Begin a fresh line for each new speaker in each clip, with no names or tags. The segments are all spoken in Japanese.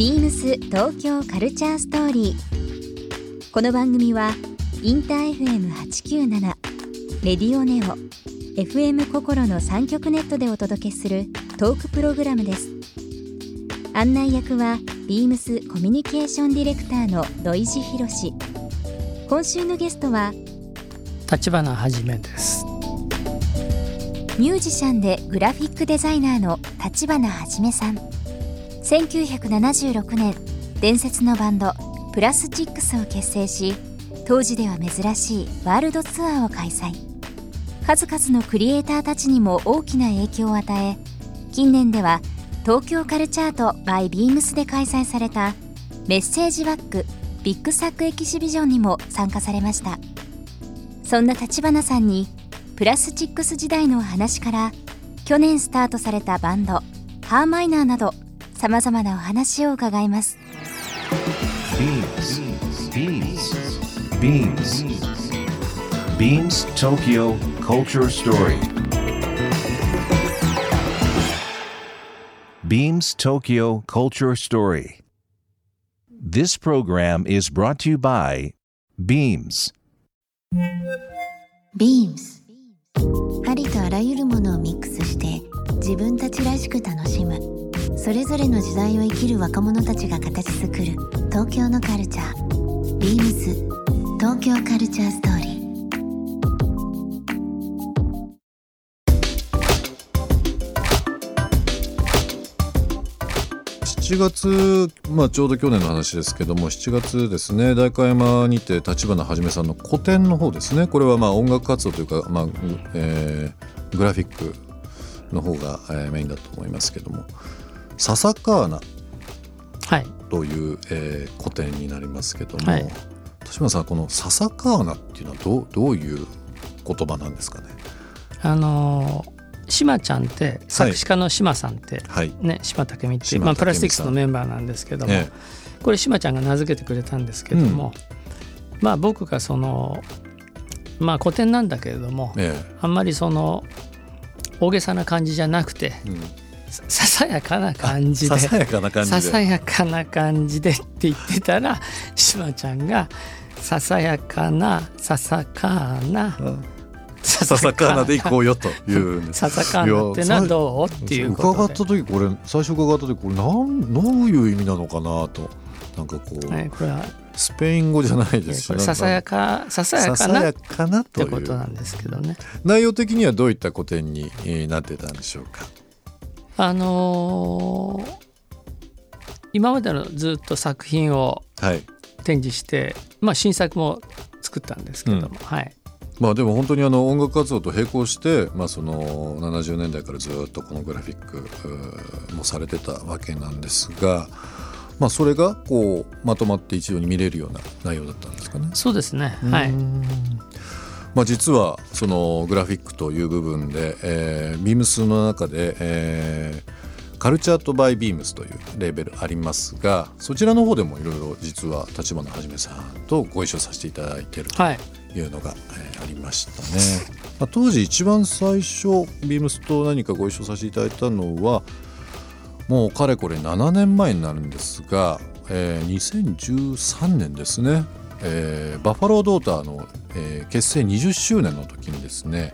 ビームス東京カルチャーストーリー。この番組はインター FM897 レディオネオ FM 心の三極ネットでお届けするトークプログラムです。案内役はビームスコミュニケーションディレクターの土井博志。今週のゲストは
立花はじめです
ミュージシャンでグラフィックデザイナーの立花はじめさん1976年伝説のバンドプラスチックスを結成し当時では珍しいワールドツアーを開催。数々のクリエイターたちにも大きな影響を与え近年では東京カルチャート by ビームスで開催されたメッセージバックビッグサックエキシビジョンにも参加されました。そんな立花さんにプラスチックス時代の話から去年スタートされたバンドハーマイナーなどさまざまなお話を伺います
BeamsBeamsBeamsTokyo Culture Story Beams Tokyo Culture Story This program is brought to you by Beams
ビームスありとあらゆるものをミックスして自分たちらしく楽しむそれぞれの時代を生きる若者たちが形作る東京のカルチャー。ビームス東京カルチャーストーリー。
7月、まあ、ちょうど去年の話ですけども7月ですね代官山にて立花はじめさんの個展の方ですね。これはまあ音楽活動というか、まあえーグラフィックの方が、えーメインだと思いますけども「ササカーナ
はい」
という、えー個展になりますけども、
はい。
立花さんこの「ササカーナ」っていうのはどうどういう言葉なんですかね？
あのー島ちゃんって作詞家の島さんって、
はい、
ね島武美っていう、
島
まあ、プラスティックスのメンバーなんですけども、
え
これ島ちゃんが名付けてくれたんですけども、まあ僕がそのまあ古典なんだけれども、
え
あんまりその大げさな感じじゃなくて
えうん
さささやかな感じで。
ささやかな感じで。
ささやかな感じでって言ってたら島ちゃんがささやかなささかな。さ
ささカーナで行こうよという。
ささかなってのはどう？っていうことで。
伺った時これ最初伺った時これなんどういう意味なのかなと。なんかこう、
ね、これは
スペイン語じゃないです
ささや
か
かささやかな？
かなと
て
いう。
ことなんですけどね。
内容的にはどういった古典にえーなってたんでしょうか
あのー今までのずっと作品を
はい。
展示して、まあ、新作も作ったんですけども、
うん。
はい、
まあでも本当にあの音楽活動と並行して、まあ、その70年代からずっとこのグラフィックもされてたわけなんですが、まあ、それがこうまとまって一度に見れるような内容だったんですかね。
そうですね、はい、
まあ、実はそのグラフィックという部分で、えー、ビームスの中で、えーカルチャーとバイビームスというレーベルありますがそちらの方でもいろいろ実は立花はじめさんとご一緒させていただいていると
はい、
いうのが、えーありましたね。まあ、当時一番最初ビームスと何かご一緒させていただいたのはもうかれこれ7年前になるんですが、えー2013年ですね、えーバッファロードーターの、えー結成20周年の時にですね、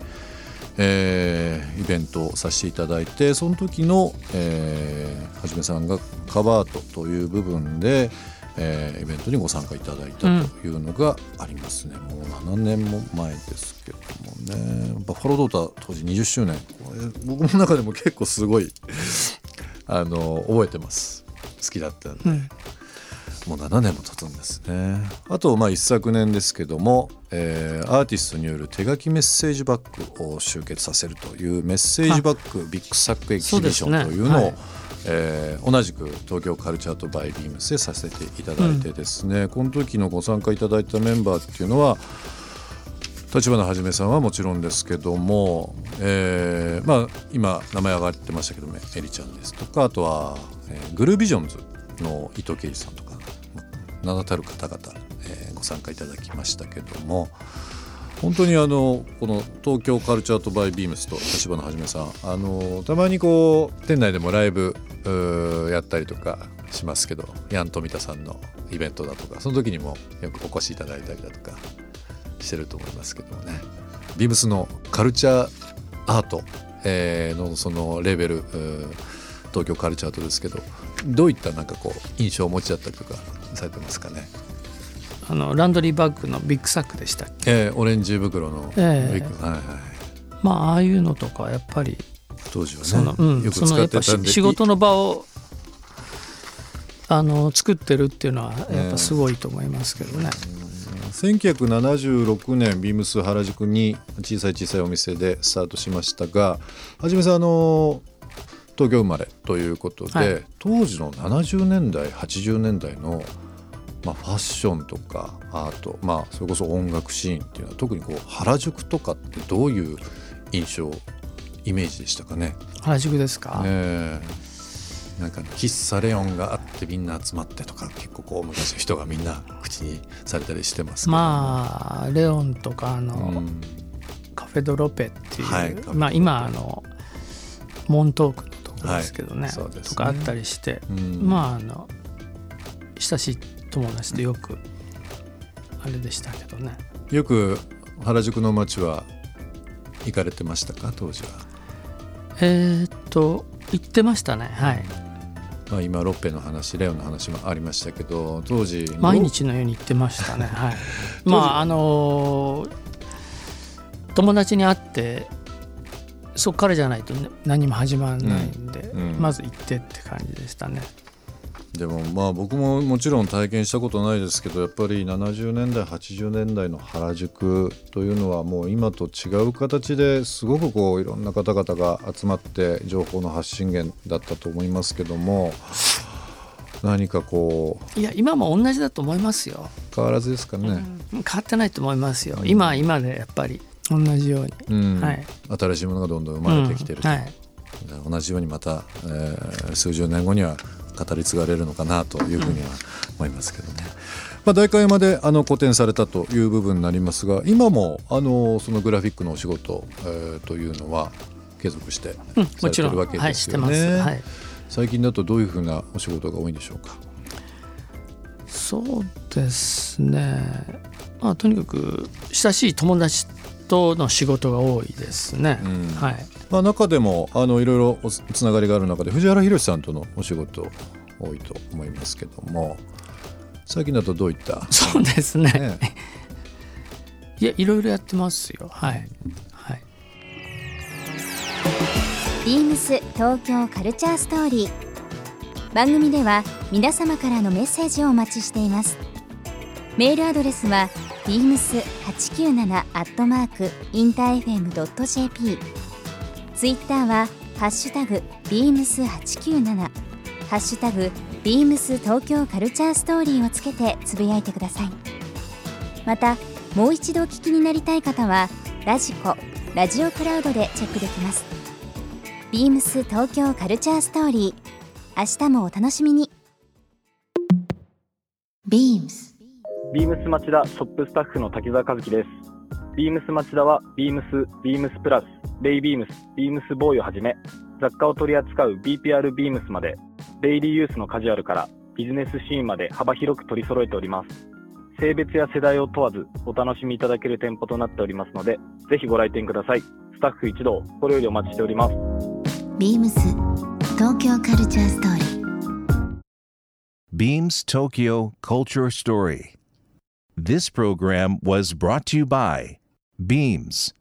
えーイベントをさせていただいてその時の、えーはじめさんがカバートという部分で、えーイベントにご参加いただいたというのがありますね、もう7年も前ですけどもね。バッファロードーター当時20周年。これ僕の中でも結構すごいあの覚えてます。好きだったんで、
うん
もう7年も経つんですね。あとまあ一昨年ですけども、えーアーティストによる手書きメッセージバッグを集結させるというメッセージバッグビッグサックエキシビションというのをえー同じく東京カルチャーとバイビームスでさせていただいてですね、この時のご参加いただいたメンバーっていうのは立花はじめさんはもちろんですけども、えーまあ、今名前上がってましたけどもエリちゃんですとかあとは、えーグルービジョンズの伊藤圭司さんとか名だたる方々、えーご参加いただきましたけども本当にあのこの東京カルチャーとバイビームスと立花はじめさんあのたまにこう店内でもライブやったりとかしますけどヤン富田さんのイベントだとかその時にもよくお越しいただいたりだとかしてると思いますけどもね。ビームスのカルチャーアート、えーのそのレベル東京カルチャートですけどどういったなんかこう印象を持ちだったりとかされてますかね、
あのランドリーバッグのビッグサックでしたっけ？
えーオレンジ袋のビ
え。え
ッグ、はいはい、
まあああいうのとかやっぱり
当時はね
その、うん、
よく使
って
たんで
し仕事の場をあの作ってるっていうのはやっぱすごいと思いますけどね。
1976年ビームス原宿に小さい小さいお店でスタートしましたがはじめさんあの東京生まれということで、
はい。
当時の70年代80年代の、まあ、ファッションとかアート、まあ、それこそ音楽シーンっていうのは特にこう原宿とかってどういう印象イメージでしたかね？
原宿ですか、
なんか喫茶レオンがあってみんな集まってとか結構こう昔の人がみんな口にされたりしてます
まあレオンとかあの、
うん。
カフェドロペっていう、
はい
まあ今あのモントークのところですけどね,、
はいね。
とかあったりして、
うん。
まああの親しい友達とよくあれでしたけどね。
よく原宿の街は行かれてましたか？当時は、
えーっと行ってましたね。はい。
まあ、今ロッペの話レオンの話もありましたけど当時
毎日のように行ってましたね。はい。まああの友達に会ってそこからじゃないとね何も始まらないんで、
うん。うん。
まず行ってって感じでしたね
でもまあ僕ももちろん体験したことないですけどやっぱり70年代80年代の原宿というのはもう今と違う形ですごくこういろんな方々が集まって情報の発信源だったと思いますけども何かこう
いや今も同じだと思いますよ、
変わらずですかね、
変わってないと思いますよ。今は今でやっぱり。同じように、
うん。
はい。
新しいものがどんどん生まれてきてると、
うん。はい。
同じようにまた、えー数十年後には語り継がれるのかなというふうには思いますけどね。まあ、代官山であの個展されたという部分になりますが今もあのそのグラフィックのお仕事、えーというのは継続して
うん
されてるわけですよね。
はい、
最近だとどういうふうなお仕事が多いんでしょうか？
そうですね。まあとにかく親しい友達との仕事が多いですね、
うん。
はい
まあ、中でもあのいろいろおつつながりがある中で藤原宏さんとのお仕事多いと思いますけども最近だとどういった、
そうですね。
ね、
いやいろいろやってますよ。はい、はい、
ビームス東京カルチャーストーリー。番組では皆様からのメッセージをお待ちしています。メールアドレスは beams897 アットマークインター FM.jp ツイッターはハッシュタグ beams897 ハッシュタグ beams 東京カルチャーストーリーをつけてつぶやいてください。またもう一度お聞きになりたい方はラジコラジオクラウドでチェックできます。ビームス東京カルチャーストーリー。明日もお楽しみに。
beams
ビームス町田ショップスタッフの滝沢和樹です。ビームス町田はビームス、ビームスプラス、レイビームス、ビームスボーイをはじめ、雑貨を取り扱う BPR ビームスまで、デイリーユースのカジュアルからビジネスシーンまで幅広く取り揃えております。性別や世代を問わずお楽しみいただける店舗となっておりますので、ぜひご来店ください。スタッフ一同、心よりお待ちしております。
beams 東京カルチャーストーリー
Beams Tokyo Culture Story. This program was brought to you by Beams.